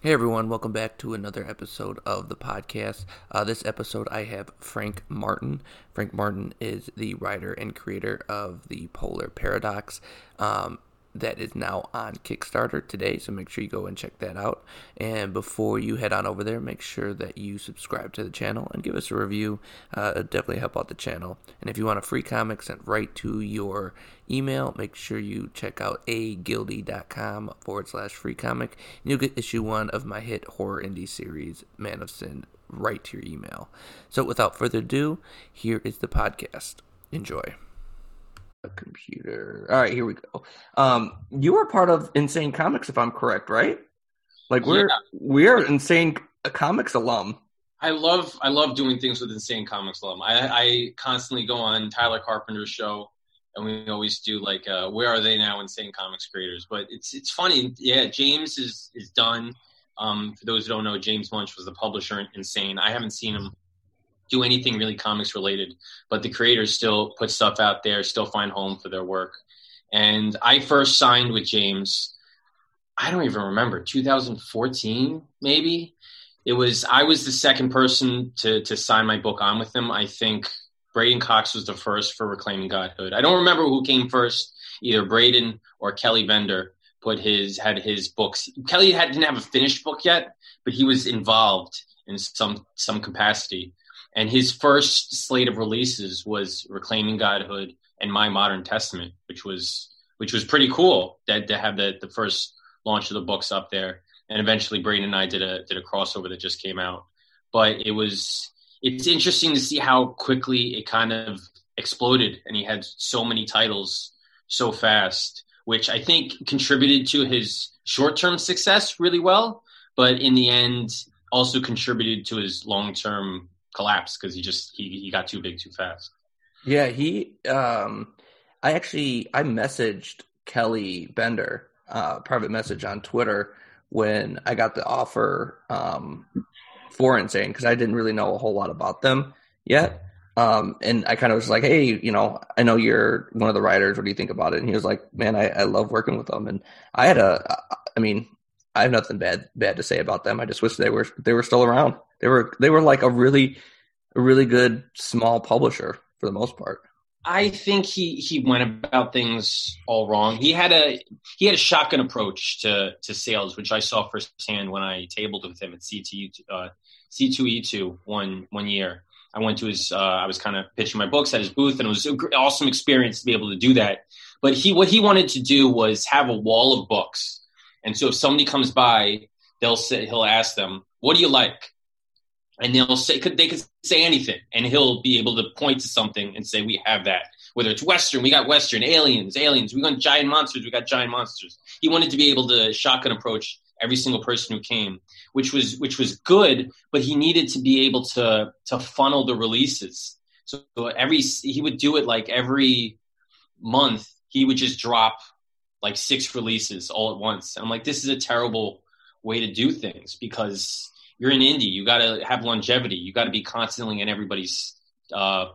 Hey everyone, welcome back to another episode of the podcast. Uh, this episode I have Frank Martin. Frank Martin is the writer and creator of the Polar Paradox. Um, that is now on Kickstarter today, so make sure you go and check that out. And before you head on over there, make sure that you subscribe to the channel and give us a review. Uh, definitely help out the channel. And if you want a free comic sent right to your email, make sure you check out agildy.com forward slash free comic. And you'll get issue one of my hit horror indie series, Man of Sin, right to your email. So without further ado, here is the podcast. Enjoy a computer. All right, here we go. Um, you were part of Insane Comics, if I'm correct, right? Like we're yeah. we're Insane Comics alum. I love I love doing things with Insane Comics alum. I, I constantly go on Tyler Carpenter's show, and we always do like uh, where are they now, Insane Comics creators. But it's it's funny, yeah. James is is done. Um, for those who don't know, James Munch was the publisher in Insane. I haven't seen him do anything really comics related, but the creators still put stuff out there, still find home for their work. And I first signed with James, I don't even remember, 2014 maybe. It was I was the second person to to sign my book on with him. I think Braden Cox was the first for Reclaiming Godhood. I don't remember who came first, either Braden or Kelly Bender put his had his books. Kelly had, didn't have a finished book yet, but he was involved in some some capacity. And his first slate of releases was Reclaiming Godhood and My Modern Testament, which was which was pretty cool that to have the the first launch of the books up there. And eventually Braden and I did a did a crossover that just came out. But it was it's interesting to see how quickly it kind of exploded and he had so many titles so fast, which I think contributed to his short term success really well, but in the end also contributed to his long term collapse because he just he, he got too big too fast. Yeah, he um I actually I messaged Kelly Bender, uh private message on Twitter when I got the offer um for Insane because I didn't really know a whole lot about them yet. Um, and I kind of was like, hey, you know, I know you're one of the writers. What do you think about it? And he was like, man, I, I love working with them. And I had a, I mean, I have nothing bad bad to say about them. I just wish they were they were still around. They were they were like a really a really good small publisher for the most part. I think he he went about things all wrong. He had a he had a shotgun approach to to sales, which I saw firsthand when I tabled with him at C2 uh, C2E2 one one year. I went to his. Uh, I was kind of pitching my books at his booth, and it was an awesome experience to be able to do that. But he what he wanted to do was have a wall of books, and so if somebody comes by, they'll say he'll ask them, "What do you like?" and they'll say could they could say anything and he'll be able to point to something and say we have that. Whether it's western we got western aliens aliens we got giant monsters we got giant monsters. He wanted to be able to shotgun approach every single person who came which was which was good but he needed to be able to to funnel the releases. So every he would do it like every month he would just drop like six releases all at once i'm like this is a terrible way to do things because you're in indie. You got to have longevity. You got to be constantly in everybody's. Uh,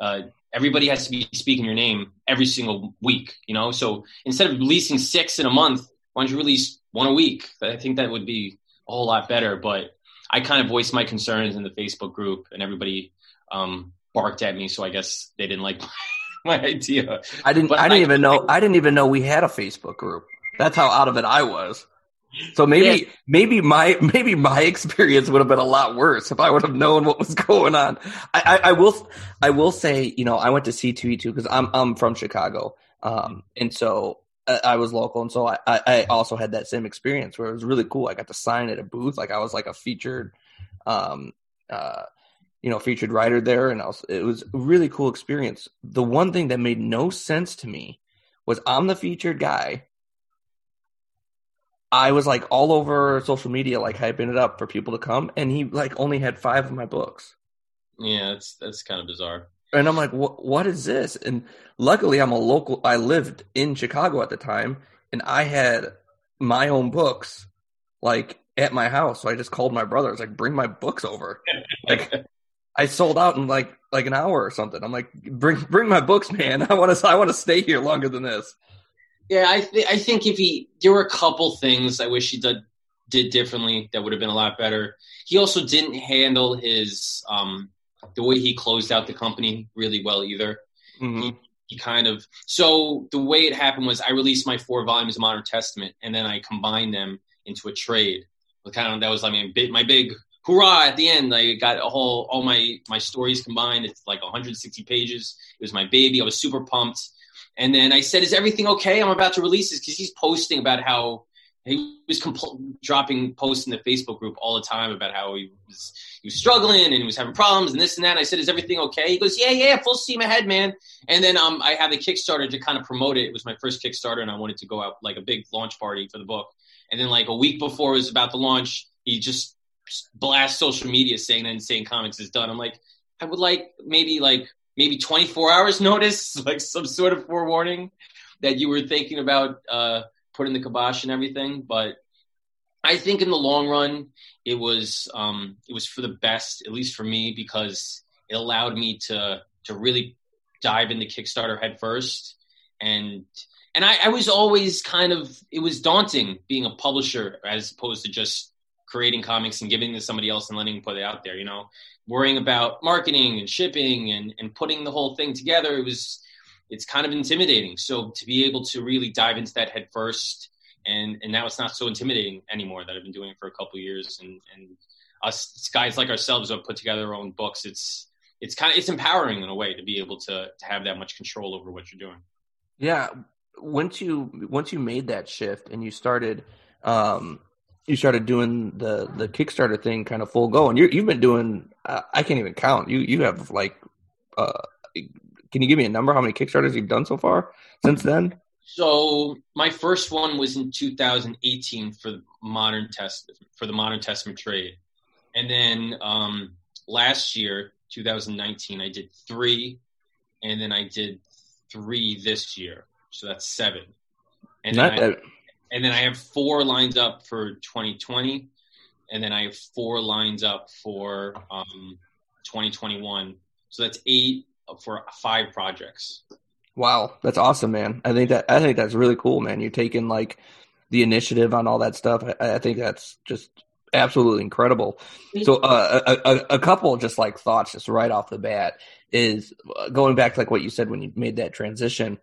uh, everybody has to be speaking your name every single week. You know, so instead of releasing six in a month, why don't you release one a week? I think that would be a whole lot better. But I kind of voiced my concerns in the Facebook group, and everybody um, barked at me. So I guess they didn't like my idea. I didn't. But I didn't I, even know. I didn't even know we had a Facebook group. That's how out of it I was. So maybe yeah. maybe my maybe my experience would have been a lot worse if I would have known what was going on. I, I, I will I will say you know I went to C two E two because I'm I'm from Chicago, um, and so I, I was local, and so I, I also had that same experience where it was really cool. I got to sign at a booth, like I was like a featured, um, uh, you know, featured writer there, and I was, it was a really cool experience. The one thing that made no sense to me was I'm the featured guy I was like all over social media, like hyping it up for people to come, and he like only had five of my books. Yeah, that's that's kind of bizarre. And I'm like, what what is this? And luckily, I'm a local. I lived in Chicago at the time, and I had my own books, like at my house. So I just called my brother. I was like, bring my books over. like I sold out in like like an hour or something. I'm like, bring bring my books, man. I want to I want to stay here longer than this. Yeah, I th- I think if he there were a couple things I wish he did did differently that would have been a lot better. He also didn't handle his um, the way he closed out the company really well either. Mm-hmm. He, he kind of so the way it happened was I released my four volumes of Modern Testament and then I combined them into a trade. Kind of that was I mean my big hurrah at the end. I got a whole all my my stories combined. It's like 160 pages. It was my baby. I was super pumped. And then I said, "Is everything okay? I'm about to release this because he's posting about how he was compl- dropping posts in the Facebook group all the time about how he was he was struggling and he was having problems and this and that. And I said, "Is everything okay?" He goes, "Yeah, yeah, full steam ahead, man." And then um, I had the Kickstarter to kind of promote it. It was my first Kickstarter, and I wanted to go out like a big launch party for the book. And then like a week before it was about to launch, he just blast social media saying that Insane Comics is done. I'm like, I would like maybe like maybe 24 hours notice, like some sort of forewarning that you were thinking about uh, putting the kibosh and everything. But I think in the long run, it was um, it was for the best, at least for me, because it allowed me to to really dive into Kickstarter head first and and I, I was always kind of it was daunting being a publisher as opposed to just creating comics and giving to somebody else and letting them put it out there, you know, worrying about marketing and shipping and, and putting the whole thing together. It was, it's kind of intimidating. So to be able to really dive into that head first and, and now it's not so intimidating anymore that I've been doing it for a couple years and, and us guys like ourselves have put together our own books. It's, it's kind of, it's empowering in a way to be able to, to have that much control over what you're doing. Yeah. Once you, once you made that shift and you started, um, you started doing the the Kickstarter thing kind of full go, and you you've been doing uh, I can't even count. You you have like, uh, can you give me a number? How many Kickstarters you've done so far since then? So my first one was in 2018 for the Modern Test for the Modern Testament trade, and then um, last year 2019 I did three, and then I did three this year, so that's seven. And Not that and then I have four lines up for 2020, and then I have four lines up for um, 2021. So that's eight for five projects. Wow, that's awesome, man. I think that I think that's really cool, man. You're taking like the initiative on all that stuff. I, I think that's just absolutely incredible. So, uh, a, a, a, couple just like thoughts, just right off the bat, is uh, going back to like what you said when you made that transition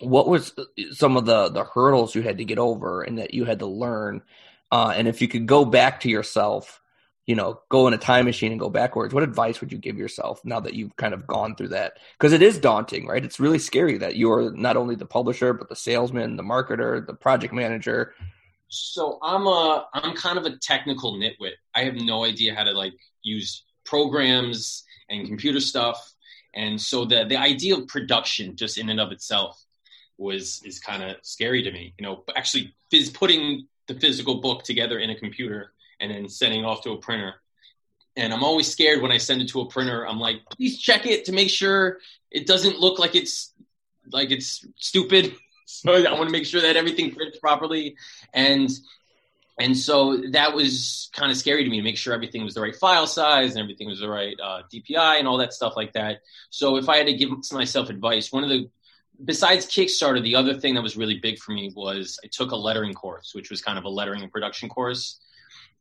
what was some of the the hurdles you had to get over and that you had to learn? Uh, and if you could go back to yourself you know go in a time machine and go backwards what advice would you give yourself now that you've kind of gone through that? Because it is daunting right? It's really scary that you're not only the publisher but the salesman the marketer the project manager. So i'm a i'm kind of a technical nitwit. I have no idea how to like use programs and computer stuff. And so the the idea of production just in and of itself was is kind of scary to me. You know, actually phys- putting the physical book together in a computer and then sending off to a printer. And I'm always scared when I send it to a printer. I'm like, please check it to make sure it doesn't look like it's like it's stupid. So I want to make sure that everything prints properly. And and so that was kind of scary to me to make sure everything was the right file size and everything was the right uh, DPI and all that stuff like that. So if I had to give myself advice, one of the besides Kickstarter, the other thing that was really big for me was I took a lettering course, which was kind of a lettering and production course.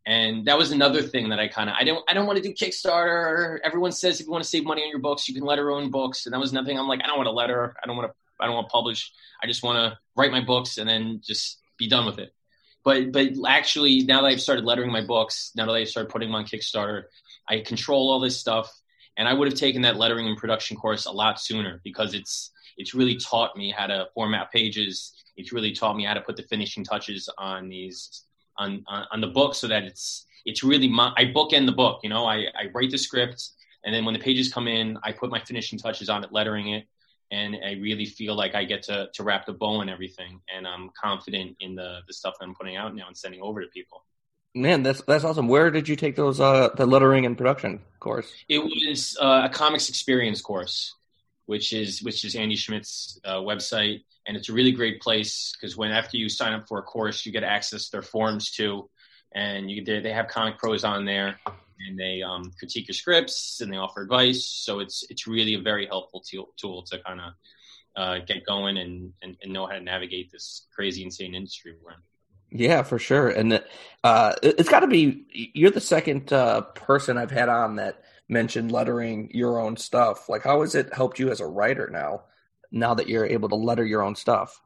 And that was another thing that I kind of I don't I don't want to do Kickstarter. Everyone says if you want to save money on your books, you can letter own books. And that was nothing. I'm like I don't want to letter. I don't want to I don't want to publish. I just want to write my books and then just be done with it. But but actually now that I've started lettering my books, now that I've started putting them on Kickstarter, I control all this stuff. And I would have taken that lettering and production course a lot sooner because it's it's really taught me how to format pages. It's really taught me how to put the finishing touches on these on on, on the book so that it's it's really my I bookend the book. You know, I, I write the script and then when the pages come in, I put my finishing touches on it, lettering it, and I really feel like I get to to wrap the bow and everything. And I'm confident in the the stuff that I'm putting out now and sending over to people. Man, that's that's awesome. Where did you take those uh the lettering and production course? It was uh, a comics experience course which is which is Andy Schmidt's uh, website, and it's a really great place because when after you sign up for a course, you get access to their forums too, and you they, they have comic pros on there, and they um, critique your scripts and they offer advice. So it's it's really a very helpful tool, tool to kind of uh, get going and, and, and know how to navigate this crazy insane industry we're in. Yeah, for sure. And uh, it's got to be you're the second uh, person I've had on that mentioned lettering your own stuff. Like, how has it helped you as a writer now? Now that you're able to letter your own stuff,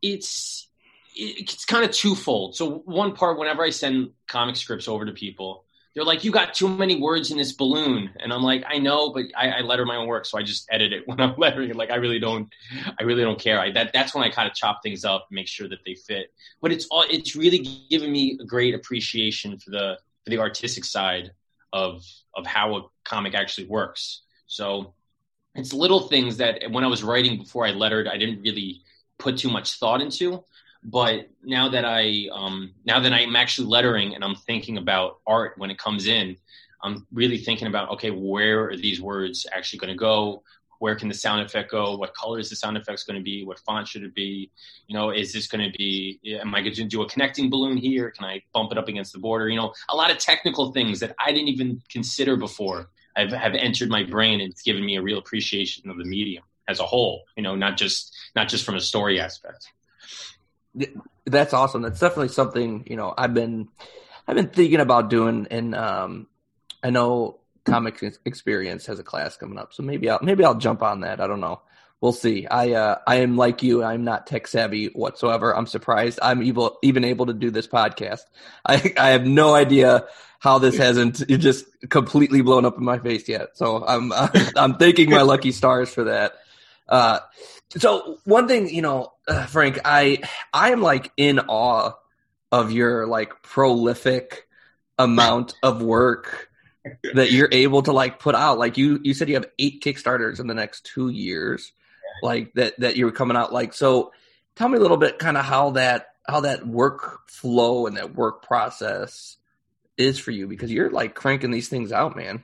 it's it's kind of twofold. So one part, whenever I send comic scripts over to people, they're like, "You got too many words in this balloon," and I'm like, "I know, but I, I letter my own work, so I just edit it when I'm lettering it. Like, I really don't, I really don't care. I, that that's when I kind of chop things up, make sure that they fit. But it's all, it's really given me a great appreciation for the for the artistic side of of how a comic actually works. So it's little things that when I was writing before I lettered, I didn't really put too much thought into but now that I um, now that I'm actually lettering and I'm thinking about art when it comes in, I'm really thinking about okay, where are these words actually going to go? Where can the sound effect go? What color is the sound effect going to be? What font should it be? You know, is this going to be? Am I going to do a connecting balloon here? Can I bump it up against the border? You know, a lot of technical things that I didn't even consider before have, have entered my brain and it's given me a real appreciation of the medium as a whole. You know, not just not just from a story aspect. That's awesome. That's definitely something you know I've been I've been thinking about doing, and um, I know Comic Experience has a class coming up, so maybe I'll maybe I'll jump on that. I don't know. We'll see. I uh, I am like you. I'm not tech savvy whatsoever. I'm surprised I'm even even able to do this podcast. I I have no idea how this hasn't just completely blown up in my face yet. So I'm I'm thanking my lucky stars for that. Uh, so one thing, you know, uh, Frank, I I am like in awe of your like prolific amount of work that you're able to like put out. Like you you said you have eight Kickstarters in the next two years, like that that you're coming out. Like so, tell me a little bit kind of how that how that work flow and that work process is for you because you're like cranking these things out, man.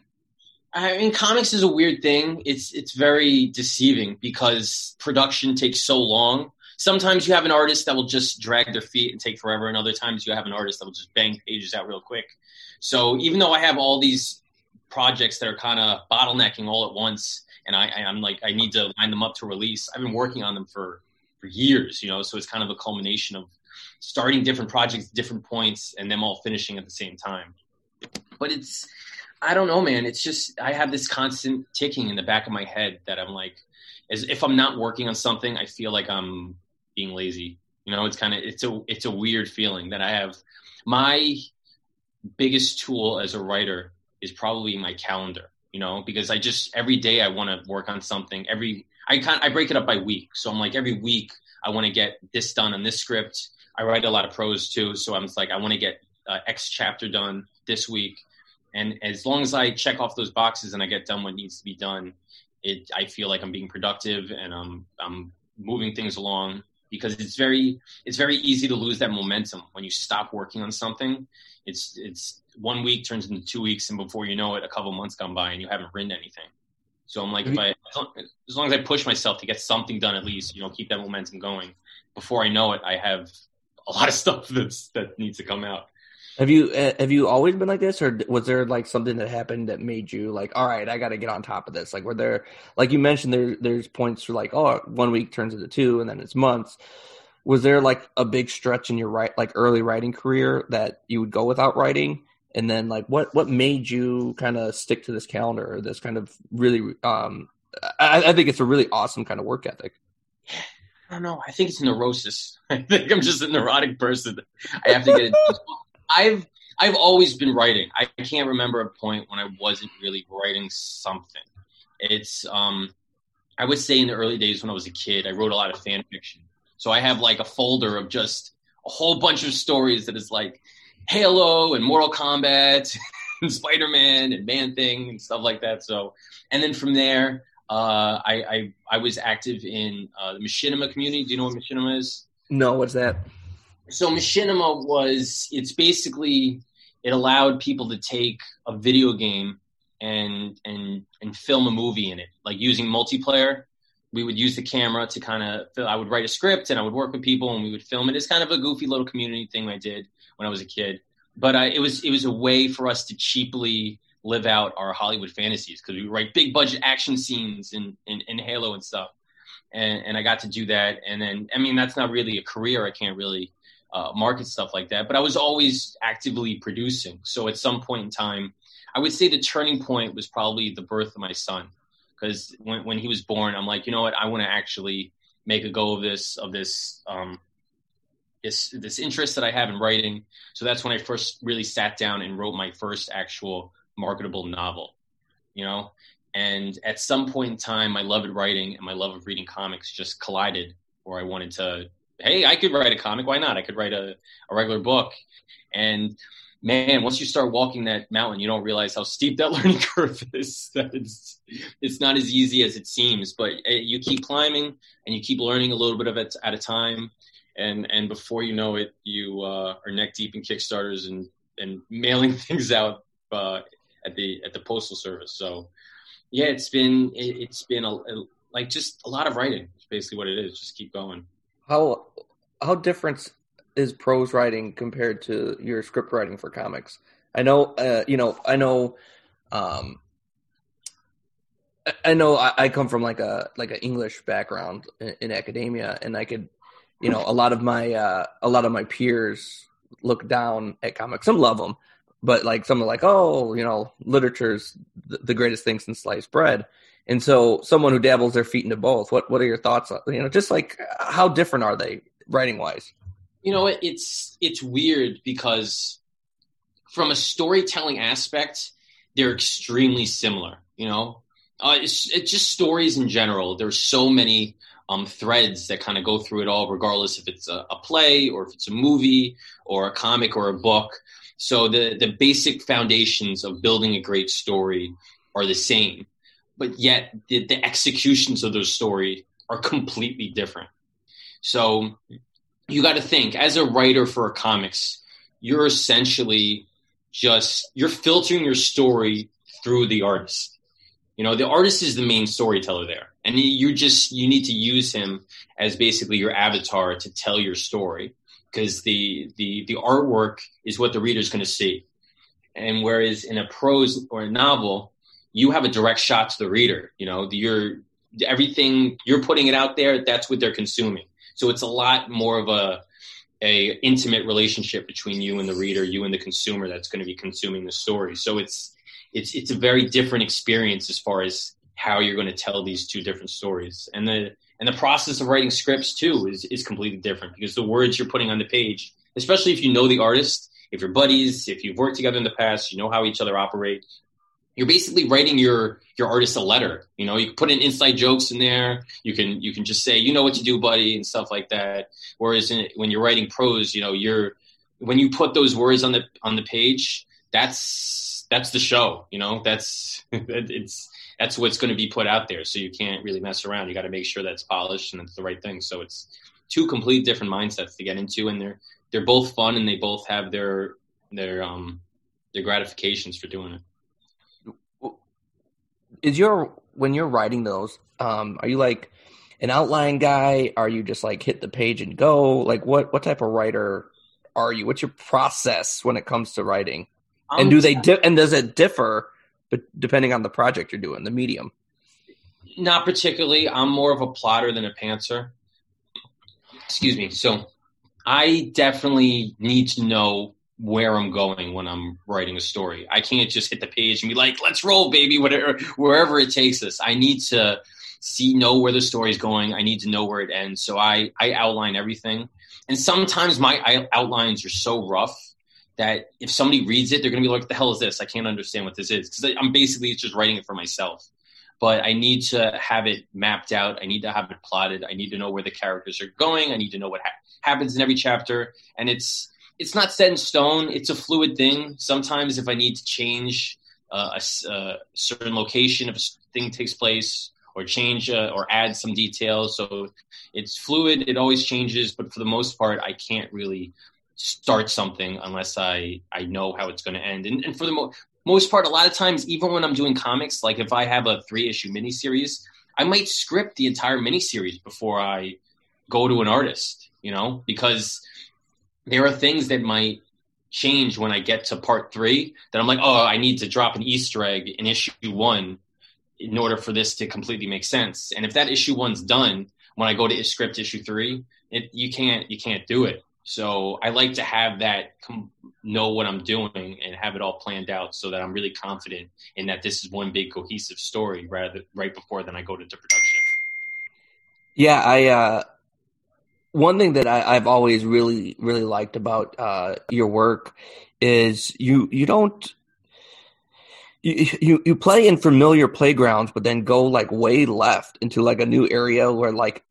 I mean, comics is a weird thing. It's it's very deceiving because production takes so long. Sometimes you have an artist that will just drag their feet and take forever, and other times you have an artist that will just bang pages out real quick. So even though I have all these projects that are kind of bottlenecking all at once, and I, I'm like I need to line them up to release, I've been working on them for for years, you know. So it's kind of a culmination of starting different projects at different points and them all finishing at the same time. But it's I don't know, man. It's just I have this constant ticking in the back of my head that I'm like, as if I'm not working on something, I feel like I'm being lazy. You know, it's kind of it's a it's a weird feeling that I have. My biggest tool as a writer is probably my calendar. You know, because I just every day I want to work on something. Every I kind I break it up by week, so I'm like every week I want to get this done on this script. I write a lot of prose too, so I'm like I want to get uh, X chapter done this week and as long as I check off those boxes and I get done what needs to be done, it I feel like I'm being productive and I'm I'm moving things along because it's very it's very easy to lose that momentum when you stop working on something. It's it's one week turns into two weeks, and before you know it, a couple months gone by and you haven't written anything. So I'm like, mm-hmm. if I as long as I push myself to get something done, at least you know, keep that momentum going. Before I know it, I have a lot of stuff that's that needs to come out. Have you uh, have you always been like this, or was there like something that happened that made you like, all right, I got to get on top of this? Like, were there, like you mentioned, there there's points for like, oh, one week turns into two, and then it's months. Was there like a big stretch in your right, like early writing career that you would go without writing, and then like what what made you kind of stick to this calendar or this kind of really? um I, I think it's a really awesome kind of work ethic. I don't know. I think it's neurosis. I think I'm just a neurotic person. I have to get it. I've I've always been writing. I can't remember a point when I wasn't really writing something. It's um I would say in the early days when I was a kid, I wrote a lot of fan fiction. So I have like a folder of just a whole bunch of stories that is like Halo and Mortal Kombat and Spider Man and Man Thing and stuff like that. So and then from there, uh, I, I I was active in uh, the machinima community. Do you know what machinima is? No, what's that? So machinima was it's basically it allowed people to take a video game and and and film a movie in it. Like using multiplayer we would use the camera to kind of i would write a script and i would work with people and we would film it. It's kind of a goofy little community thing i did when i was a kid. But I, it was it was a way for us to cheaply live out our hollywood fantasies because we write big budget action scenes in, in, in halo and stuff. And, and i got to do that. And then i mean that's not really a career i can't really uh, market stuff like that. But I was always actively producing. So at some point in time, I would say the turning point was probably the birth of my son, because when when he was born, I'm like, you know what, I want to actually make a go of this of this um, this this interest that I have in writing. So that's when I first really sat down and wrote my first actual marketable novel. You know, and at some point in time, my love of writing and my love of reading comics just collided, where I wanted to, hey, I could write a comic. Why not? I could write a, a regular book. And man, once you start walking that mountain, you don't realize how steep that learning curve is. it's, it's not as easy as it seems, but eh, you keep climbing and you keep learning a little bit of it at a time and and before you know it, you uh, are neck deep in Kickstarters and and mailing things out uh, at the at the postal service. So yeah, it's been it, has been a, a, like just a lot of writing. It's basically what it is. Just keep going. How how different is prose writing compared to your script writing for comics? I know, uh, you know, I know, um, I know I, come from like a like an English background in, in, academia, and I could you know, a lot of my uh, a lot of my peers look down at comics. Some love them, but like some are like, oh, you know, literature's the greatest thing since sliced bread. And so, someone who dabbles their feet into both, what what are your thoughts? On, you know, just like how different are they writing wise? You know, it's it's weird because from a storytelling aspect, they're extremely similar. You know, uh, it's, it's just stories in general. There's so many um, threads that kind of go through it all, regardless if it's a, a, play or if it's a movie or a comic or a book. So the the basic foundations of building a great story are the same, but yet the, the executions of those stories are completely different. So you got to think as a writer for a comics, you're essentially just you're filtering your story through the artist. You know, the artist is the main storyteller there and you just you need to use him as basically your avatar to tell your story because the the the artwork is what the reader's going to see and whereas in a prose or a novel you have a direct shot to the reader you know you're everything you're putting it out there that's what they're consuming so it's a lot more of a a intimate relationship between you and the reader you and the consumer that's going to be consuming the story so it's it's it's a very different experience as far as how you're going to tell these two different stories. And the and the process of writing scripts too is is completely different because the words you're putting on the page, especially if you know the artist, if you're buddies, if you've worked together in the past, you know how each other operate. You're basically writing your your artist a letter. You know, you can put in inside jokes in there. You can you can just say, you know what to do, buddy, and stuff like that. Whereas in, when you're writing prose, you know, you're when you put those words on the on the page, that's that's the show. You know, that's it's that's what's going to be put out there. So you can't really mess around. You got to make sure that's polished and it's the right thing. So it's two complete different mindsets to get into, and they're they're both fun and they both have their their um their gratifications for doing it. Is your when you're writing those, um, are you like an outline guy? Are you just like hit the page and go? Like what what type of writer are you? What's your process when it comes to writing? Um, and do they di- and does it differ but depending on the project you're doing, the medium. Not particularly. I'm more of a plotter than a pantser. Excuse me. So I definitely need to know where I'm going when I'm writing a story. I can't just hit the page and be like, "Let's roll, baby," whatever, wherever it takes us. I need to see know where the story's going. I need to know where it ends. So I I outline everything. And sometimes my outlines are so rough that if somebody reads it, they're going to be like, "What the hell is this? I can't understand what this is." Because I'm basically just writing it for myself. But I need to have it mapped out. I need to have it plotted. I need to know where the characters are going. I need to know what ha- happens in every chapter. And it's it's not set in stone. It's a fluid thing. Sometimes if I need to change uh, a, a, certain location, if a thing takes place, or change uh, or add some details, so it's fluid. It always changes. But for the most part, I can't really start something unless I I know how it's going to end. And, and for the mo- most part, a lot of times, even when I'm doing comics, like if I have a three issue miniseries, I might script the entire miniseries before I go to an artist. You know, because there are things that might change when I get to part three that I'm like, oh, I need to drop an Easter egg in issue one in order for this to completely make sense. And if that issue one's done, when I go to script issue three, it you can't you can't do it So I like to have that know what I'm doing and have it all planned out so that I'm really confident in that this is one big cohesive story rather right before then I go to production. Yeah, I uh, one thing that I, have always really really liked about uh, your work is you you don't you, you you play in familiar playgrounds, but then go like way left into like a new area where like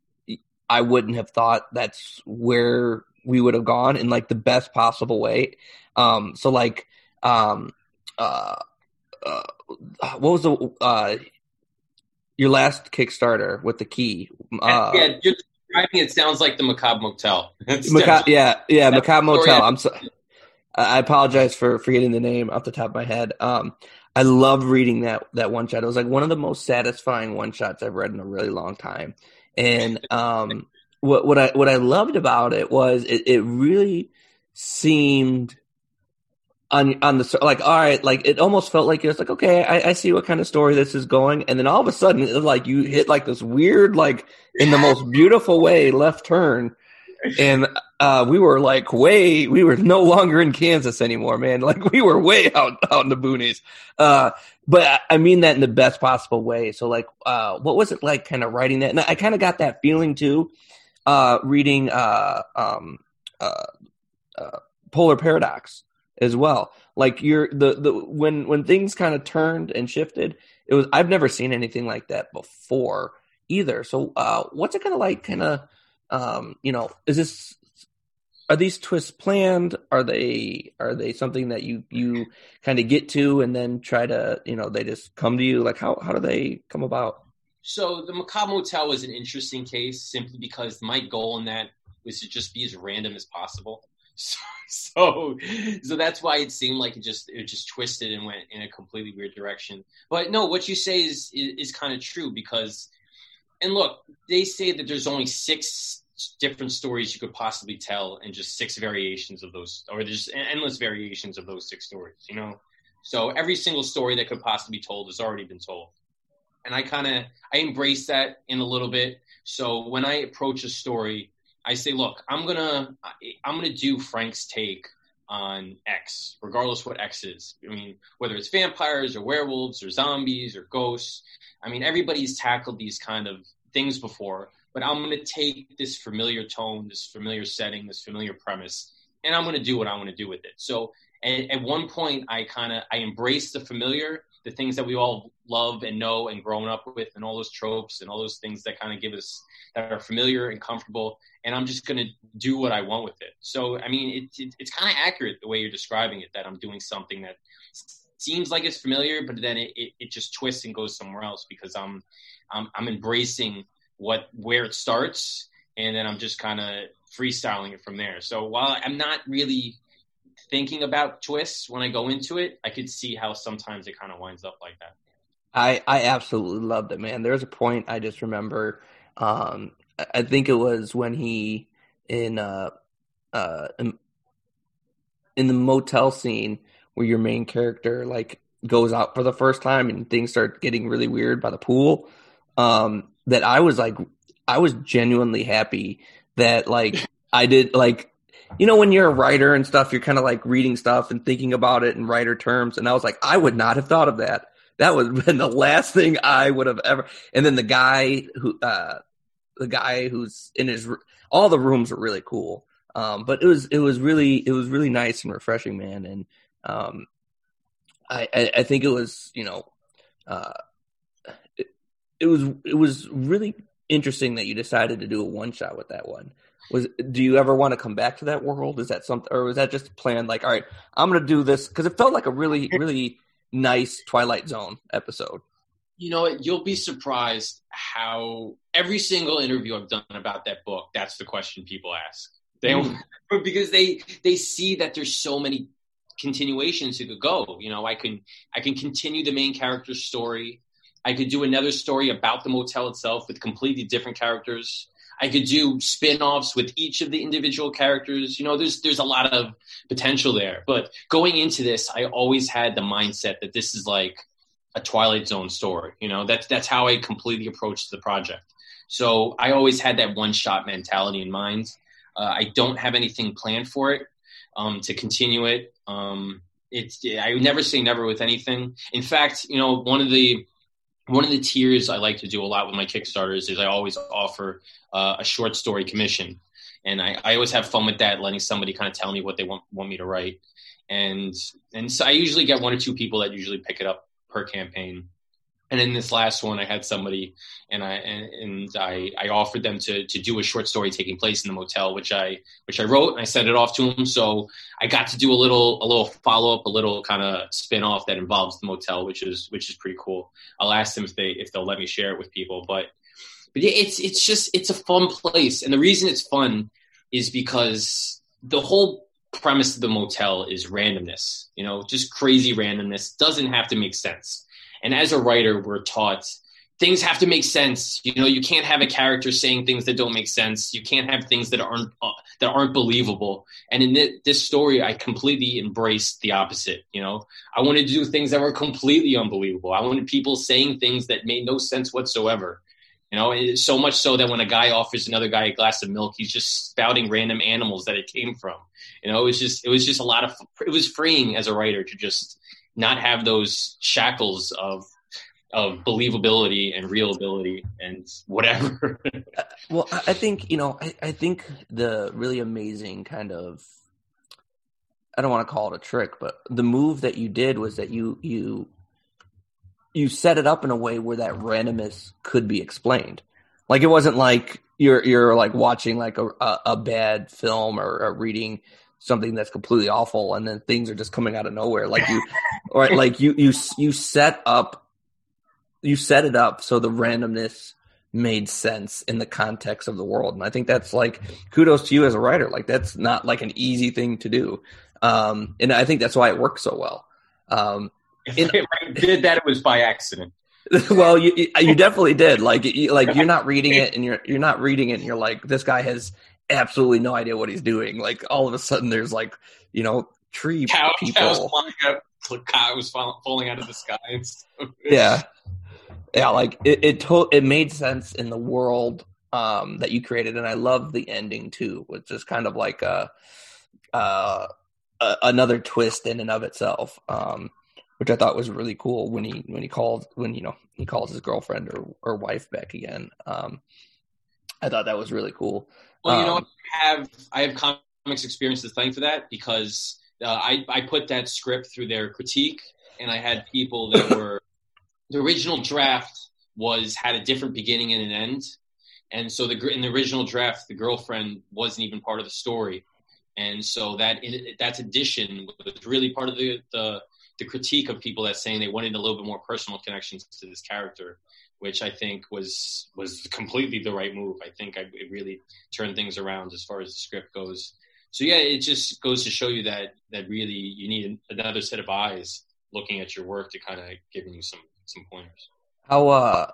I wouldn't have thought that's where we would have gone in like the best possible way. Um, so like, um, uh, uh, what was the uh, your last Kickstarter with the key? Uh, yeah, just describing it sounds like the Macabre Motel. Macabre, yeah, yeah, Macabre Motel. I'm so. I apologize for forgetting the name off the top of my head. Um, I love reading that that one shot. It was like one of the most satisfying one shots I've read in a really long time. And um, what what I what I loved about it was it, it really seemed on on the like all right like it almost felt like it was like okay I, I see what kind of story this is going. And then all of a sudden it like you hit like this weird like in the most beautiful way left turn. And uh, we were like way we were no longer in Kansas anymore man. Like we were way out out in the boonies. Uh, but I mean that in the best possible way. So like uh, what was it like kind of writing that? And I kind of got that feeling too uh, reading uh, um, uh, Polar Paradox as well. Like you're the the when when things kind of turned and shifted, it was I've never seen anything like that before either. So uh, what's it kind of like? Kind of um, you know, is this are these twists planned? Are they are they something that you you kind of get to and then try to you know they just come to you? Like how how do they come about? So the Macabre Motel was an interesting case simply because my goal in that was to just be as random as possible. So, so, so that's why it seemed like it just it just twisted and went in a completely weird direction. But no, what you say is is, is kind of true because, and look, they say that there's only six different stories you could possibly tell and just six variations of those or there's endless variations of those six stories you know so every single story that could possibly be told has already been told and I kind of I embrace that in a little bit. So when I approach a story, I say, look, I'm gonna I'm gonna do Frank's take on X, regardless what X is. I mean, whether it's vampires or werewolves or zombies or ghosts. I mean, everybody's tackled these kind of things before, but I'm gonna take this familiar tone, this familiar setting, this familiar premise, and I'm gonna do what I want to do with it. So at, at one point, I kind of I embrace the familiar the things that we all love and know and grown up with and all those tropes and all those things that kind of give us that are familiar and comfortable and i'm just going to do what i want with it. So i mean it, it, it's kind of accurate the way you're describing it that i'm doing something that seems like it's familiar but then it, it, it just twists and goes somewhere else because i'm i'm, I'm embracing what where it starts and then i'm just kind of freestyling it from there. So while i'm not really thinking about twists when I go into it, I could see how sometimes it kind of winds up like that. I I absolutely loved it, man. There's a point I just remember. Um, I think it was when he in uh uh in, in the motel scene where your main character like goes out for the first time and things start getting really weird by the pool. Um, that I was like, I was genuinely happy that like I did like you know, when you're a writer and stuff, you're kind of like reading stuff and thinking about it in writer terms. And I was like, I would not have thought of that. That would have been the last thing I would have ever. And then the guy who, uh, the guy who's in his, all the rooms were really cool. Um, but it was, it was really, it was really nice and refreshing, man. And, um, I, I, I think it was, you know, uh, it, it was, it was really interesting that you decided to do a one shot with that one was do you ever want to come back to that world? Is that something or was that just planned like all right i'm gonna do this because it felt like a really really nice twilight zone episode. You know you'll be surprised how every single interview i've done about that book that's the question people ask. They mm. because they they see that there's so many continuations who could go you know i can i can continue the main character's story. I could do another story about the motel itself with completely different characters I could do spin-offs with each of the individual characters. You know, there's there's a lot of potential there. But going into this, I always had the mindset that this is like a Twilight Zone story. You know, that's that's how I completely approached the project. So I always had that one shot mentality in mind. Uh, I don't have anything planned for it um, to continue it. Um, it's I would never say never with anything. In fact, you know, one of the one of the tiers I like to do a lot with my Kickstarters is I always offer uh, a short story commission, and I, I always have fun with that, letting somebody kind of tell me what they want want me to write, and and so I usually get one or two people that usually pick it up per campaign and in this last one, I had somebody, and I and, I, I offered them to to do a short story taking place in the motel, which I which I wrote and I sent it off to them. So I got to do a little a little follow up, a little kind of spin off that involves the motel, which is which is pretty cool. I'll ask them if they if they'll let me share it with people, but but it's it's just it's a fun place, and the reason it's fun is because the whole premise of the motel is randomness. You know, just crazy randomness doesn't have to make sense and as a writer, we're taught things have to make sense. You know, you can't have a character saying things that don't make sense. You can't have things that aren't uh, that aren't believable. And in th- this story, I completely embraced the opposite. You know, I wanted to do things that were completely unbelievable. I wanted people saying things that made no sense whatsoever. You know, so much so that when a guy offers another guy a glass of milk, he's just spouting random animals that it came from. You know, it was just it was just a lot of it was freeing as a writer to just not have those shackles of of believability and realability and whatever. Well, I think you know, I, I think the really amazing kind of I don't want to call it a trick, but the move that you did was that you you you set it up in a way where that randomness could be explained. Like it wasn't like you're you're like watching like a a, a bad film or, or reading something that's completely awful and then things are just coming out of nowhere. Like you or like you you you set up you set it up so the randomness made sense in the context of the world. And i think that's like kudos to you as a writer. Like that's not like an easy thing to do. Um and i think that's why it works so well. Um if I did that it was by accident. Well you you definitely did. Like you, like you're not reading it and you're you're not reading it and you're like this guy has absolutely no idea what he's doing. Like all of a sudden, there's like you know tree Cow, people. Cows up, cows falling out of the sky. yeah, yeah. Like it, it, to- it made sense in the world um, that you created, and I love the ending too, which is kind of like a, uh, a another twist in and of itself. Um, which I thought was really cool when he when he called when you know he calls his girlfriend or, or wife back again. Um, I thought that was really cool. Well, you know, um, I have I have comics experience to thank for that because uh, I I put that script through their critique, and I had people that were the original draft was had a different beginning and an end, and so the in the original draft the girlfriend wasn't even part of the story, and so that that addition was really part of the the the critique of people that saying they wanted a little bit more personal connections to this character which I think was was completely the right move. I think I, it really turned things around as far as the script goes. So yeah, it just goes to show you that that really you need another set of eyes looking at your work to kind of giving you some some pointers. How uh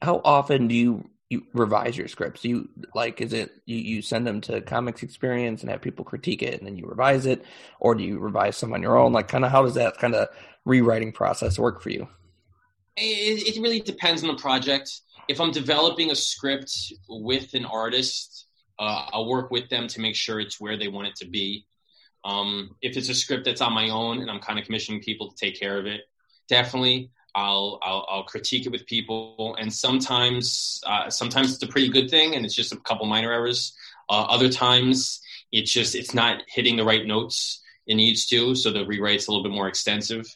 how often do you you revise your scripts? You like is it you, you send them to Comics Experience and have people critique it and then you revise it, or do you revise some on your own? Like kind of how does that kind of rewriting process work for you? It, it really depends on the project. If I'm developing a script with an artist, uh, I'll work with them to make sure it's where they want it to be. Um, if it's a script that's on my own and I'm kind of commissioning people to take care of it, definitely I'll I'll, I'll critique it with people. And sometimes uh, sometimes it's a pretty good thing, and it's just a couple minor errors. Uh, other times it's just it's not hitting the right notes it needs to, so the rewrite's a little bit more extensive.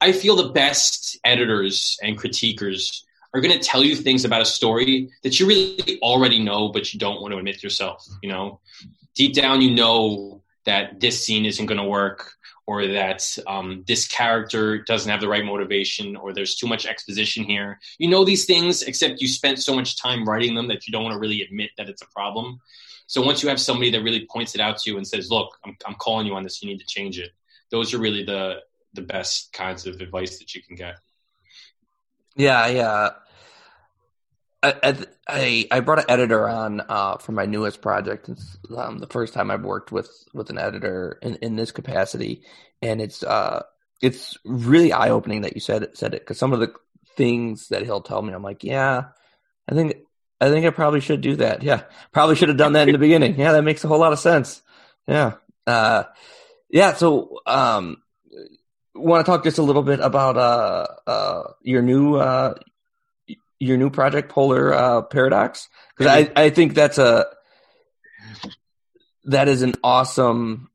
I feel the best editors and critiquers are going to tell you things about a story that you really already know, but you don't want to admit to yourself. You know, deep down, you know that this scene isn't going to work, or that um, this character doesn't have the right motivation, or there's too much exposition here. You know these things, except you spent so much time writing them that you don't want to really admit that it's a problem. So once you have somebody that really points it out to you and says, "Look, I'm, I'm calling you on this. You need to change it." Those are really the the best kinds of advice that you can get. Yeah, yeah. I, I I brought an editor on uh, for my newest project. It's um, the first time I've worked with with an editor in, in this capacity, and it's uh it's really eye opening that you said it said it because some of the things that he'll tell me, I'm like, yeah, I think I think I probably should do that. Yeah, probably should have done that in the beginning. Yeah, that makes a whole lot of sense. Yeah, uh, yeah. So, um, want to talk just a little bit about uh, uh, your new uh, your new project, Polar uh, Paradox, because I I think that's a that is an awesome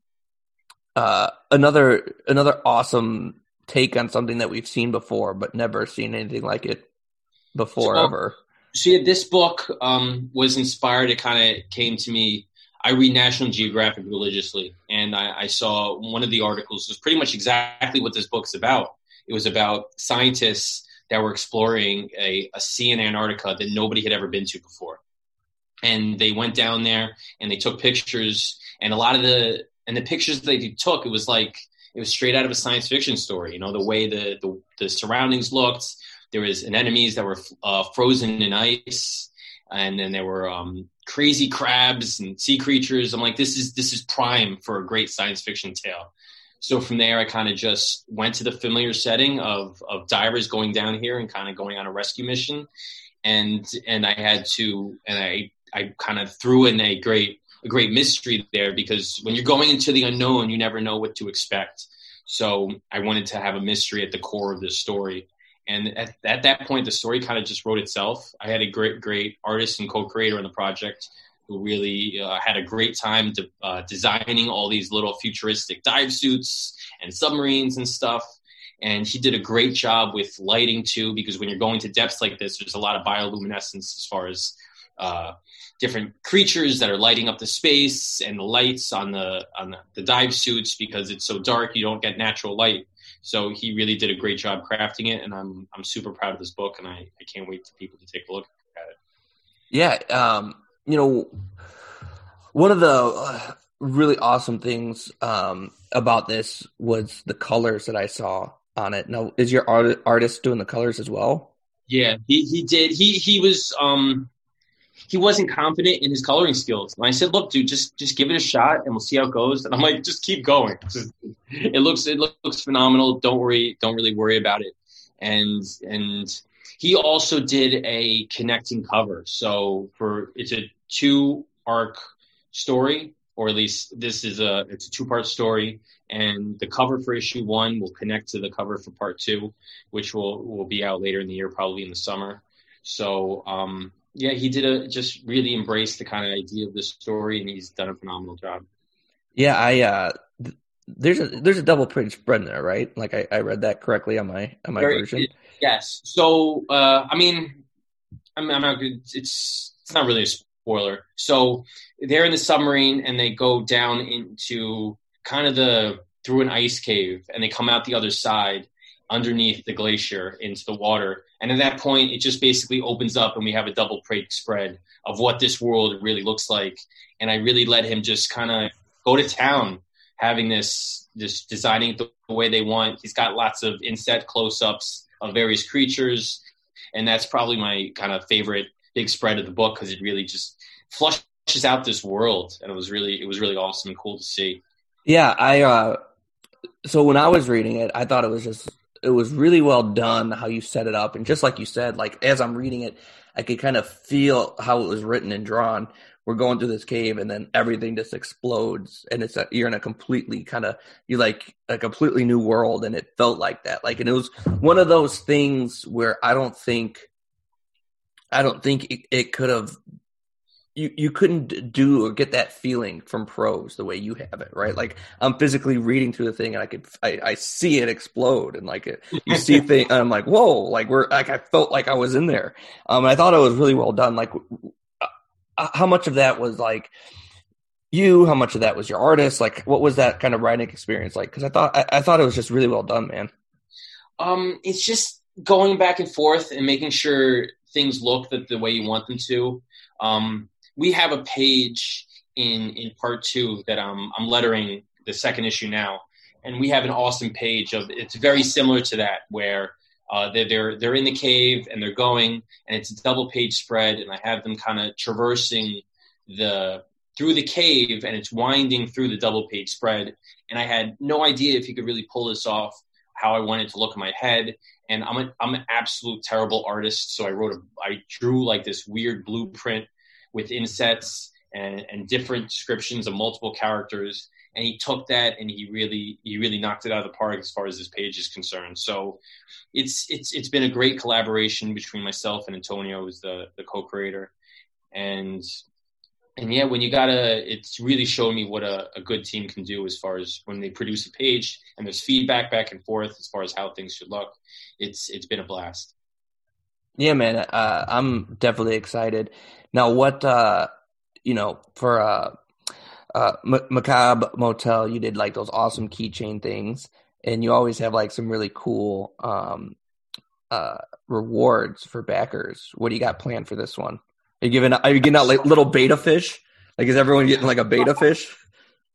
uh, another another awesome take on something that we've seen before, but never seen anything like it before so, ever. Yeah, this book um, was inspired. It kind of came to me. I read National Geographic religiously, and I, I saw one of the articles was pretty much exactly what this book's about. It was about scientists that were exploring a, a sea in Antarctica that nobody had ever been to before, and they went down there and they took pictures. And a lot of the and the pictures that they took, it was like it was straight out of a science fiction story. You know, the way the the, the surroundings looked, there was anemones that were uh, frozen in ice, and then there were um, crazy crabs and sea creatures. I'm like, this is this is prime for a great science fiction tale. So from there, I kind of just went to the familiar setting of of divers going down here and kind of going on a rescue mission, and and I had to and I I kind of threw in a great a great mystery there because when you're going into the unknown, you never know what to expect. So I wanted to have a mystery at the core of this story. And at, at that point, the story kind of just wrote itself. I had a great, great artist and co-creator on the project who really uh, had a great time de- uh, designing all these little futuristic dive suits and submarines and stuff. And he did a great job with lighting too, because when you're going to depths like this, there's a lot of bioluminescence as far as uh, different creatures that are lighting up the space and the lights on the on the, the dive suits because it's so dark, you don't get natural light. So he really did a great job crafting it, and I'm I'm super proud of this book, and I, I can't wait for people to take a look at it. Yeah, um, you know, one of the uh, really awesome things um, about this was the colors that I saw on it. Now, is your art- artist doing the colors as well? Yeah, he he did. He he was um he wasn't confident in his coloring skills. And I said, "Look, dude, just just give it a shot, and we'll see how it goes." And I'm like, "Just keep going. it looks it looks phenomenal. Don't worry. Don't really worry about it." And and he also did a connecting cover. So for it's a two arc story, or at least this is a it's a two part story. And the cover for issue one will connect to the cover for part two, which will will be out later in the year, probably in the summer. So um, yeah, he did a just really embrace the kind of idea of the story, and he's done a phenomenal job. Yeah, I uh, th- there's a there's a double page spread there, right? Like I, I read that correctly on my on my version. Yes. So uh, I mean, I'm, I'm not good. It's it's not really a spoiler. So they're in the submarine and they go down into kind of the through an ice cave, and they come out the other side underneath the glacier into the water. And at that point, it just basically opens up and we have a double page spread of what this world really looks like. And I really let him just kind of go to town having this, just designing the way they want. He's got lots of inset close ups of various creatures. And that's probably my kind of favorite big spread of the book because it really just flushes out this world. And it was really, it was really awesome and cool to see. Yeah. I, uh, so when I was reading it, I thought it was just it was really well done how you set it up, and just like you said, like as I'm reading it, I could kind of feel how it was written and drawn. We're going through this cave, and then everything just explodes, and it's a, you're in a completely kind of you like a completely new world, and it felt like that. Like, and it was one of those things where I don't think, I don't think it, it could have you you couldn't do or get that feeling from prose the way you have it, right? Like I'm physically reading through the thing and I could I, I see it explode and like it, you see thing and I'm like whoa, like we're like I felt like I was in there. Um, I thought it was really well done. Like uh, uh, how much of that was like you? How much of that was your artist? Like what was that kind of writing experience like? Because I thought I, I thought it was just really well done, man. Um, it's just going back and forth and making sure things look the, the way you want them to. Um, we have a page in in part two that I'm I'm lettering the second issue now, and we have an awesome page of it's very similar to that where uh, they're, they're they're in the cave and they're going and it's a double page spread and I have them kind of traversing the through the cave and it's winding through the double page spread. And I had no idea if you could really pull this off how I wanted to look in my head. And I'm a, I'm an absolute terrible artist, so I wrote a I drew like this weird blueprint with insets and, and different descriptions of multiple characters. And he took that and he really he really knocked it out of the park as far as this page is concerned. So it's it's it's been a great collaboration between myself and Antonio, who's the the co-creator, and and yeah, when you gotta, it's really shown me what a, a, good team can do as far as when they produce a page and there's feedback back and forth as far as how things should look. It's it's been a blast. Yeah, man, uh, I'm definitely excited. Now, what uh, you know for uh, uh, Macabre Motel, you did like those awesome keychain things, and you always have like some really cool um, uh, rewards for backers. What do you got planned for this one? Are you giving? Are you getting out like little betta fish? Like, is everyone getting like a betta fish?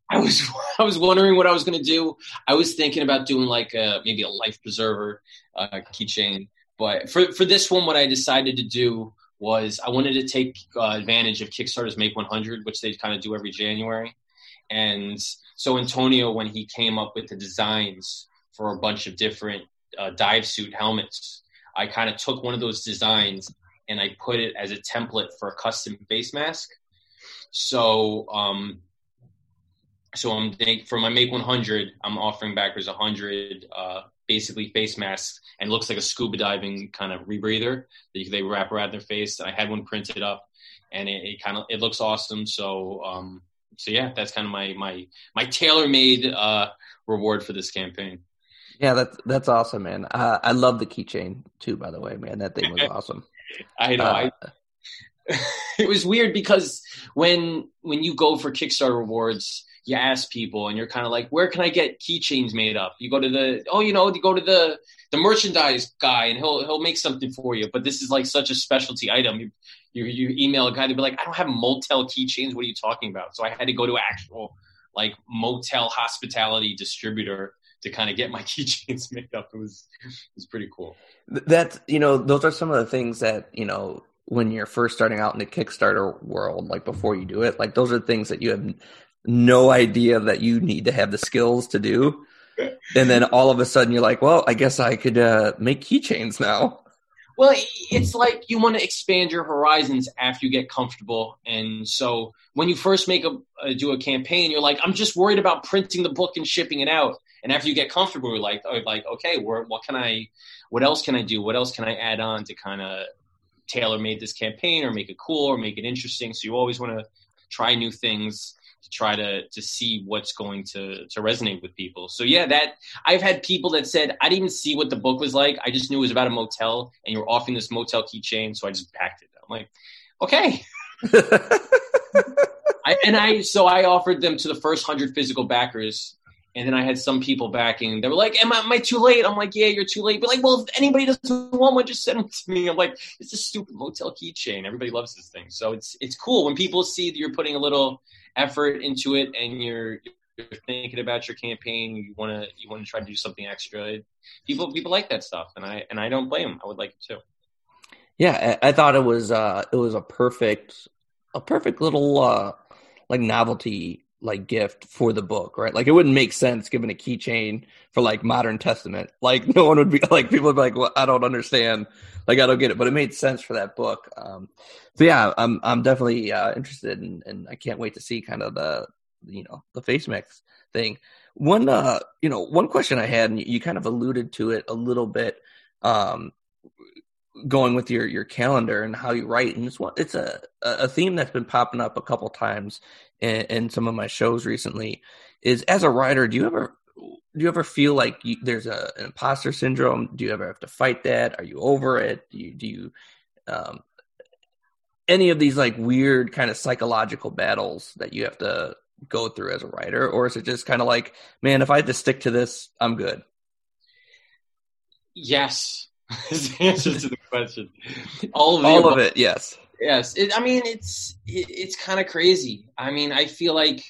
I was I was wondering what I was going to do. I was thinking about doing like a, maybe a life preserver uh, keychain, but for for this one, what I decided to do was I wanted to take uh, advantage of Kickstarter's Make 100, which they kind of do every January, and so Antonio, when he came up with the designs for a bunch of different uh, dive suit helmets, I kind of took one of those designs and I put it as a template for a custom face mask. So, um, so I'm for my Make 100, I'm offering backers 100 uh, basically face masks and looks like a scuba diving kind of rebreather that they wrap around their face. I had one printed up, and it, it kind of it looks awesome. So, um, so yeah, that's kind of my my my tailor made uh, reward for this campaign. Yeah, that's that's awesome, man. Uh, I love the keychain too. By the way, man, that thing was awesome. I know. Uh, I, it was weird because when when you go for Kickstarter rewards, you ask people and you're kind of like, where can I get keychains made up? You go to the oh, you know, you go to the the merchandise guy and he'll he'll make something for you. But this is like such a specialty item. You you, you email a guy to be like, I don't have motel keychains. What are you talking about? So I had to go to actual like motel hospitality distributor to kind of get my keychains made up. It was it was pretty cool. That's you know those are some of the things that you know when you're first starting out in the Kickstarter world, like before you do it, like those are things that you have no idea that you need to have the skills to do. And then all of a sudden you're like, well, I guess I could uh, make keychains now. Well, it's like you want to expand your horizons after you get comfortable. And so when you first make a, uh, do a campaign, you're like, I'm just worried about printing the book and shipping it out. And after you get comfortable, you're like, oh, like, okay, what can I, what else can I do? What else can I add on to kind of tailor made this campaign or make it cool or make it interesting? So you always want to try new things to try to to see what's going to to resonate with people. So yeah, that I've had people that said I didn't even see what the book was like. I just knew it was about a motel and you were offering this motel keychain, so I just packed it. I'm like, okay. I, and I so I offered them to the first hundred physical backers and then I had some people backing. They were like, "Am I, am I too late?" I'm like, "Yeah, you're too late." But like, well, if anybody doesn't want one, just send them to me. I'm like, it's a stupid motel keychain. Everybody loves this thing, so it's it's cool when people see that you're putting a little effort into it and you're, you're thinking about your campaign. You want to you want to try to do something extra. People people like that stuff, and I and I don't blame them. I would like it too. Yeah, I, I thought it was uh it was a perfect a perfect little uh like novelty like gift for the book, right? Like it wouldn't make sense given a keychain for like modern testament. Like no one would be like people would be like, Well, I don't understand. Like I don't get it. But it made sense for that book. Um so yeah, I'm I'm definitely uh interested and and I can't wait to see kind of the you know, the face mix thing. One uh you know, one question I had and you kind of alluded to it a little bit um going with your your calendar and how you write and it's one it's a a theme that's been popping up a couple times in, in some of my shows recently is as a writer do you ever do you ever feel like you, there's a, an imposter syndrome? Do you ever have to fight that? Are you over it? Do you do you um, any of these like weird kind of psychological battles that you have to go through as a writer or is it just kind of like man if i have to stick to this i'm good? Yes is the answer to the question. All of all of it, yes, yes. It, I mean, it's it, it's kind of crazy. I mean, I feel like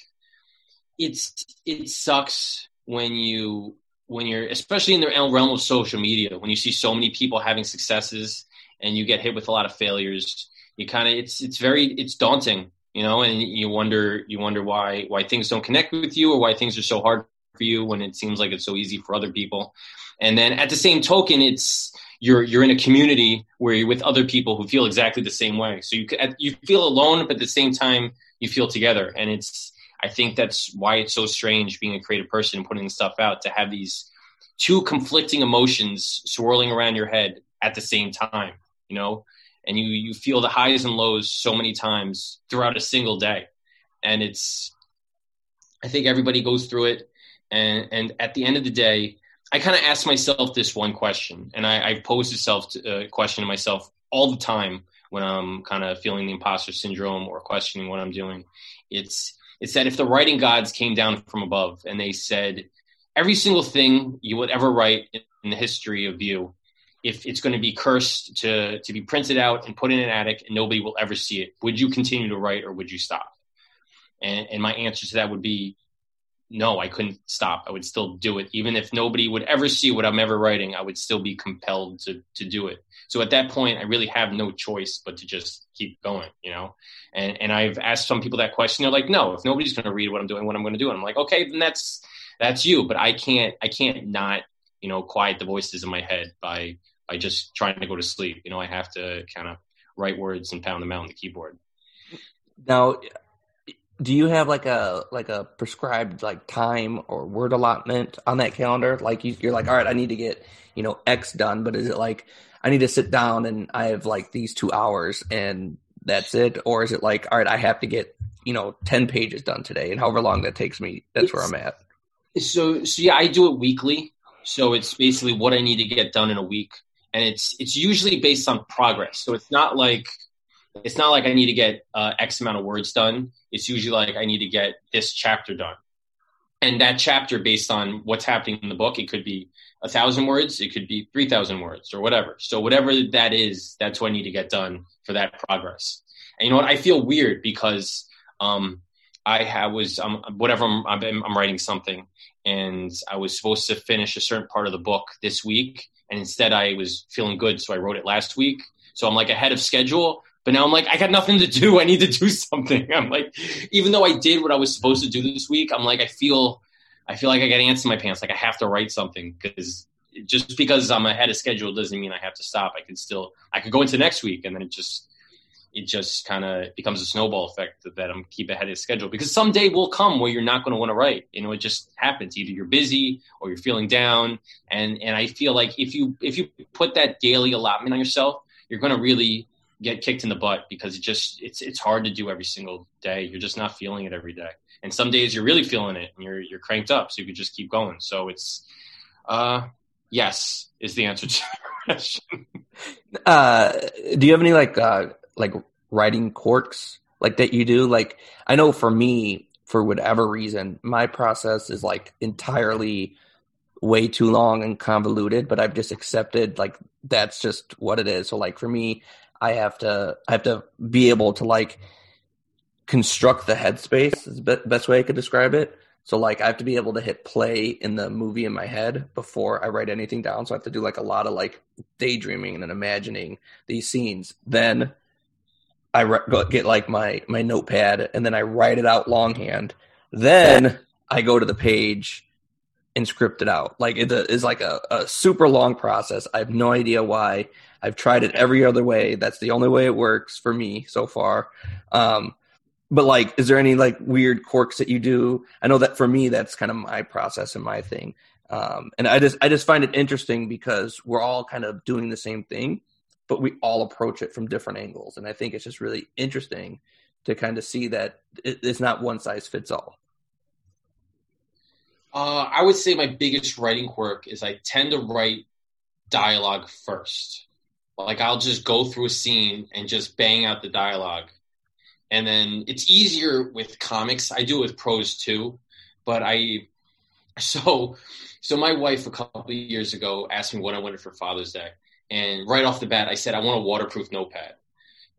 it's it sucks when you when you're especially in the realm of social media when you see so many people having successes and you get hit with a lot of failures. You kind of it's it's very it's daunting, you know, and you wonder you wonder why why things don't connect with you or why things are so hard for you when it seems like it's so easy for other people. And then at the same token, it's you're you're in a community where you're with other people who feel exactly the same way. So you you feel alone, but at the same time you feel together. And it's I think that's why it's so strange being a creative person and putting stuff out to have these two conflicting emotions swirling around your head at the same time. You know, and you you feel the highs and lows so many times throughout a single day, and it's I think everybody goes through it, and and at the end of the day, I kind of ask myself this one question, and I, I pose this self uh, question to myself all the time when I'm kind of feeling the imposter syndrome or questioning what I'm doing. It's it's that if the writing gods came down from above and they said every single thing you would ever write in the history of you, if it's going to be cursed to to be printed out and put in an attic and nobody will ever see it, would you continue to write or would you stop? And, and my answer to that would be no, I couldn't stop. I would still do it. Even if nobody would ever see what I'm ever writing, I would still be compelled to, to do it. So at that point, I really have no choice but to just keep going, you know? And, and I've asked some people that question. They're like, no, if nobody's going to read what I'm doing, what I'm going to do. And I'm like, okay, then that's, that's you. But I can't, I can't not, you know, quiet the voices in my head by, by just trying to go to sleep. You know, I have to kind of write words and pound them out on the keyboard. Now, do you have like a like a prescribed like time or word allotment on that calendar? Like you, are like all right i need to get you know x done but is it like i need to sit down and i have like these two hours and that's it or is it like all right i have to get you know 10 pages done today and however long that takes me that's it's, where i'm at. So so yeah i do it weekly. So it's basically what i need to get done in a week. And it's it's usually based on progress. So it's not like it's not like I need to get uh, X amount of words done. It's usually like I need to get this chapter done. And that chapter, based on what's happening in the book, it could be a thousand words, it could be 3,000 words or whatever. So, whatever that is, that's what I need to get done for that progress. And you know what? I feel weird because um, I have, was, um, whatever, I'm, I'm, I'm writing something and I was supposed to finish a certain part of the book this week. And instead, I was feeling good. So, I wrote it last week. So, I'm like ahead of schedule but now I'm like, I got nothing to do. I need to do something. I'm like, even though I did what I was supposed to do this week, I'm like, I feel, I feel like I got ants in my pants. Like I have to write something because just because I'm ahead of schedule doesn't mean I have to stop. I can still, I could go into next week and then it just, it just kind of becomes a snowball effect that I'm keep ahead of schedule because someday will come where you're not going to want to write. You know, it just happens. Either you're busy or you're feeling down. And, and I feel like if you, if you put that daily allotment on yourself, you're going to really get kicked in the butt because it just it's it's hard to do every single day. You're just not feeling it every day. And some days you're really feeling it and you're you're cranked up, so you could just keep going. So it's uh yes is the answer to the question. Uh do you have any like uh like writing quirks like that you do? Like I know for me, for whatever reason, my process is like entirely way too long and convoluted, but I've just accepted like that's just what it is. So like for me, I have to I have to be able to like construct the headspace is the best way I could describe it. So like I have to be able to hit play in the movie in my head before I write anything down. So I have to do like a lot of like daydreaming and imagining these scenes. Then I re- get like my my notepad and then I write it out longhand. Then I go to the page and script it out. Like it is like a, a super long process. I have no idea why. I've tried it every other way. That's the only way it works for me so far. Um, but like, is there any like weird quirks that you do? I know that for me, that's kind of my process and my thing. Um, and I just, I just find it interesting because we're all kind of doing the same thing, but we all approach it from different angles. And I think it's just really interesting to kind of see that it's not one size fits all. Uh, I would say my biggest writing quirk is I tend to write dialogue first. Like I'll just go through a scene and just bang out the dialogue. And then it's easier with comics. I do it with prose too, but I so so my wife a couple of years ago asked me what I wanted for Father's Day, and right off the bat I said I want a waterproof notepad,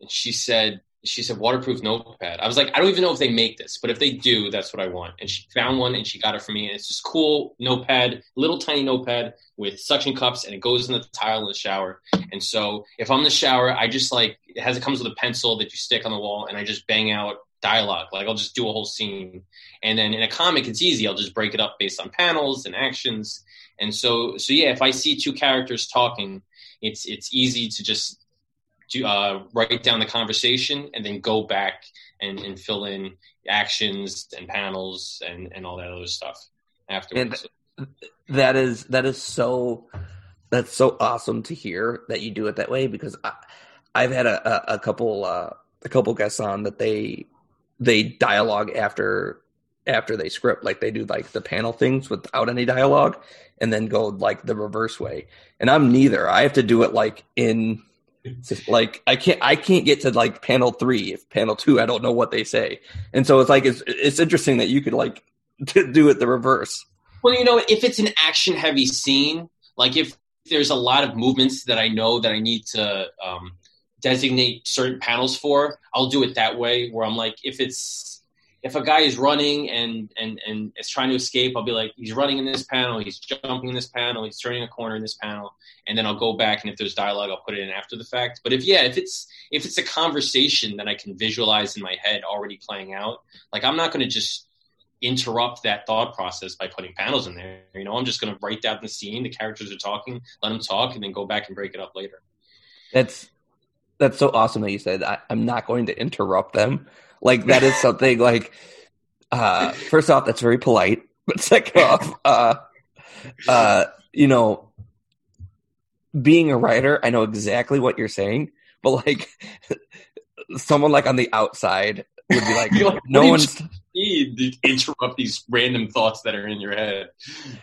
and she said she said waterproof notepad. I was like, I don't even know if they make this, but if they do, that's what I want. And she found one and she got it for me. And it's this cool notepad, little tiny notepad with suction cups, and it goes in the tile in the shower. And so if I'm in the shower, I just like it has it comes with a pencil that you stick on the wall, and I just bang out dialogue. Like I'll just do a whole scene, and then in a comic, it's easy. I'll just break it up based on panels and actions. And so, so yeah, if I see two characters talking, it's it's easy to just do, uh, write down the conversation and then go back and, and fill in actions and panels and, and all that other stuff afterwards. And that is that is so that's so awesome to hear that you do it that way because I, have had a, a, a couple uh, a couple guests on that they they dialogue after after they script. Like they do like the panel things without any dialogue and then go like the reverse way. And i'm neither. I have to do it like in like i can't i can't get to like panel three if panel two i don't know what they say. And so it's like it's it's interesting that you could like do it the reverse. Well you know if it's an action heavy scene like if there's a lot of movements that i know that i need to um, designate certain panels for i'll do it that way where i'm like if it's if a guy is running and and and is trying to escape, I'll be like, he's running in this panel, he's jumping in this panel, he's turning a corner in this panel, and then I'll go back and if there's dialogue, I'll put it in after the fact. But if yeah, if it's if it's a conversation that I can visualize in my head already playing out, like I'm not going to just interrupt that thought process by putting panels in there. You know, I'm just going to write down the scene, the characters are talking, let them talk, and then go back and break it up later. That's that's so awesome that you said I, I'm not going to interrupt them like that is something like uh first off, that's very polite. But second off, uh uh, you know, being a writer, I know exactly what you're saying, but like someone like on the outside would be like, like no one's need to interrupt these random thoughts that are in your head.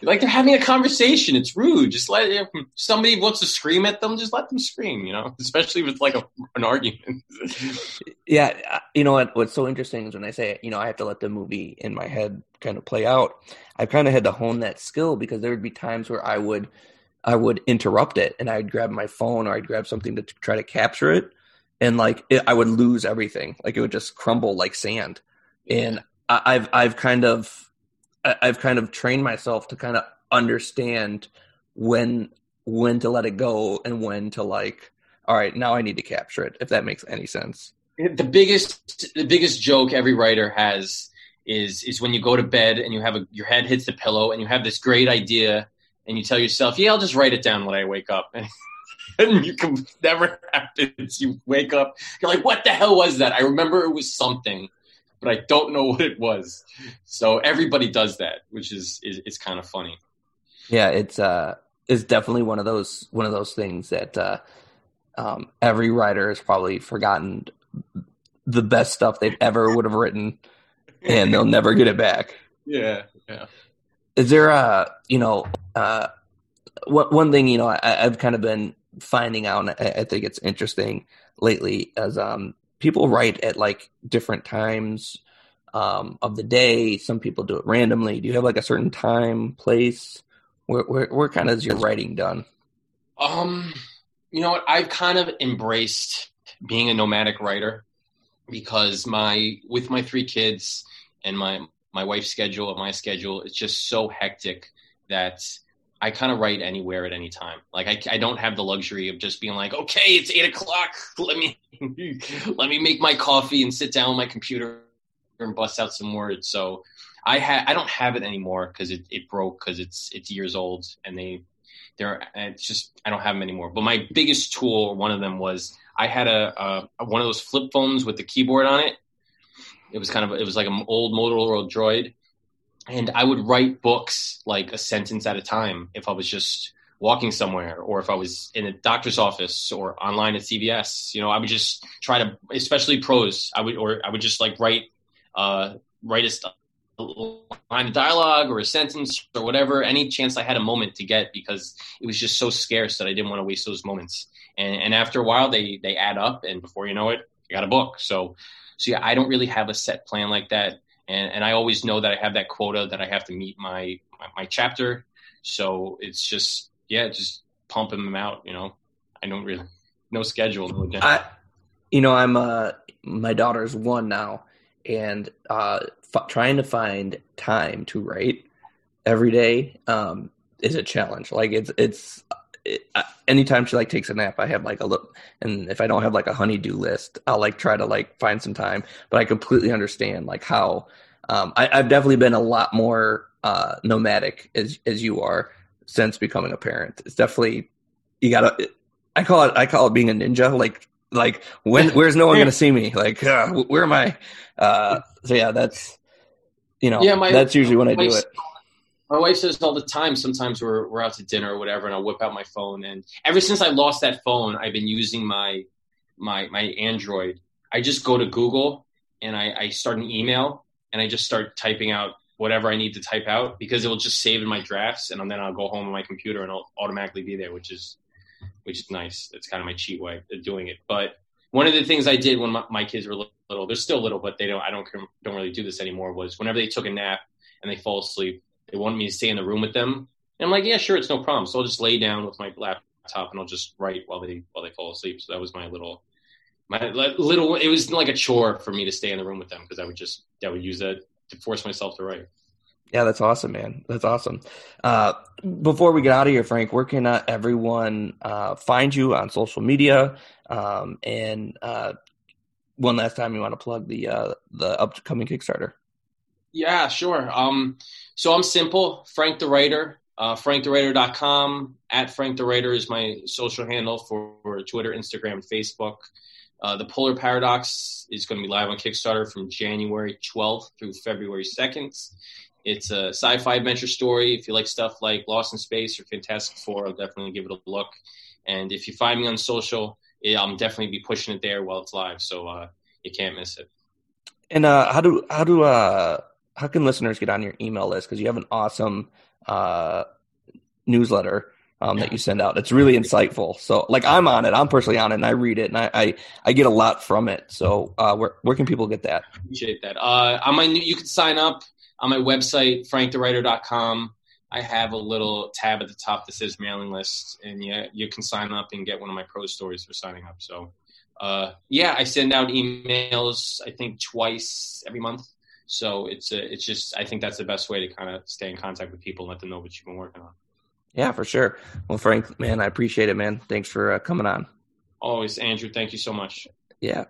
Like they're having a conversation. It's rude. Just let if somebody wants to scream at them. Just let them scream. You know, especially with like a, an argument. yeah, you know what? What's so interesting is when I say, you know, I have to let the movie in my head kind of play out. I kind of had to hone that skill because there would be times where I would. I would interrupt it and I'd grab my phone or I'd grab something to try to capture it and like it, I would lose everything. Like it would just crumble like sand. And I've I've kind of I've kind of trained myself to kind of understand when when to let it go and when to like all right now I need to capture it if that makes any sense. The biggest the biggest joke every writer has is is when you go to bed and you have a your head hits the pillow and you have this great idea and you tell yourself yeah I'll just write it down when I wake up. and you can never happens. You wake up, you're like, "What the hell was that?" I remember it was something, but I don't know what it was. So everybody does that, which is is, is kind of funny. Yeah, it's uh, it's definitely one of those one of those things that uh, um, every writer has probably forgotten the best stuff they've ever would have written, and they'll never get it back. Yeah, yeah. Is there a you know uh, one one thing you know I, I've kind of been finding out, I, I think it's interesting lately, as um people write at like different times um, of the day. Some people do it randomly. Do you have like a certain time, place? Where where, where kind of is your writing done? Um, you know what? I've kind of embraced being a nomadic writer because my with my three kids and my my wife's schedule and my schedule, it's just so hectic that I kind of write anywhere at any time. Like I, I don't have the luxury of just being like, okay, it's eight o'clock. Let me let me make my coffee and sit down on my computer and bust out some words. So I ha- I don't have it anymore because it, it broke because it's it's years old and they they're it's just I don't have them anymore. But my biggest tool, one of them was I had a, a one of those flip phones with the keyboard on it. It was kind of it was like an old Motorola Droid and I would write books like a sentence at a time if I was just walking somewhere or if I was in a doctor's office or online at CVS. You know, I would just try to, especially prose. I would or I would just like write uh, write a, line of dialogue or a sentence or whatever. Any chance I had a moment to get because it was just so scarce that I didn't want to waste those moments. And, and after a while, they they add up, and before you know it, you got a book. So so yeah, I don't really have a set plan like that and and I always know that I have that quota that I have to meet my my, chapter. So it's just yeah, just pumping them out. You know, I don't really no schedule. No I, you know, I'm uh my daughter's one now, and uh f- trying to find time to write every day um is a challenge. Like it's it's it, anytime she like takes a nap, I have like a look, and if I don't have like a honeydew list, I'll like try to like find some time. But I completely understand like how um, I, have definitely been a lot more uh, nomadic as as you are since becoming a parent. It's definitely you gotta. I call it I call it being a ninja. Like like when where's no one gonna see me? Like uh, where am I? Uh, so yeah, that's you know yeah, my, that's usually when I do it my wife says all the time sometimes we're, we're out to dinner or whatever and i'll whip out my phone and ever since i lost that phone i've been using my my my android. I just go to google and i, I start an email and i just start typing out whatever i need to type out because it will just save in my drafts and then i'll go home on my computer and it'll automatically be there which is which is nice. It's kind of my cheat way of doing it. But one of the things i did when my, my kids were little they're still little but they don't i don't don't really do this anymore was whenever they took a nap and they fall asleep they wanted me to stay in the room with them. And I'm like, yeah, sure, it's no problem. So I'll just lay down with my laptop and I'll just write while they while they fall asleep. So that was my little my little. It was like a chore for me to stay in the room with them because I would just I would use that to force myself to write. Yeah, that's awesome, man. That's awesome. Uh, before we get out of here, Frank, where can uh, everyone uh, find you on social media? Um, and uh, one last time, you want to plug the uh, the upcoming Kickstarter? Yeah, sure. Um, so I'm simple, Frank the Writer, uh, frankthewriter.com. At Frank the Writer is my social handle for, for Twitter, Instagram, Facebook. Uh, the Polar Paradox is going to be live on Kickstarter from January 12th through February 2nd. It's a sci-fi adventure story. If you like stuff like Lost in Space or Fantastic Four, I'll definitely give it a look. And if you find me on social, yeah, I'm definitely be pushing it there while it's live, so uh, you can't miss it. And uh, how do how do uh, how can listeners get on your email list? Because you have an awesome uh, newsletter um, that you send out. It's really insightful. So, like, I'm on it. I'm personally on it, and I read it, and I I, I get a lot from it. So, uh, where where can people get that? Appreciate that. Uh, on my you can sign up on my website frankthewriter.com. I have a little tab at the top that says mailing list, and yeah, you can sign up and get one of my pro stories for signing up. So, uh, yeah, I send out emails. I think twice every month. So it's a, it's just I think that's the best way to kind of stay in contact with people and let them know what you've been working on. Yeah, for sure. Well, Frank, man, I appreciate it, man. Thanks for uh, coming on. Always, Andrew. Thank you so much. Yeah.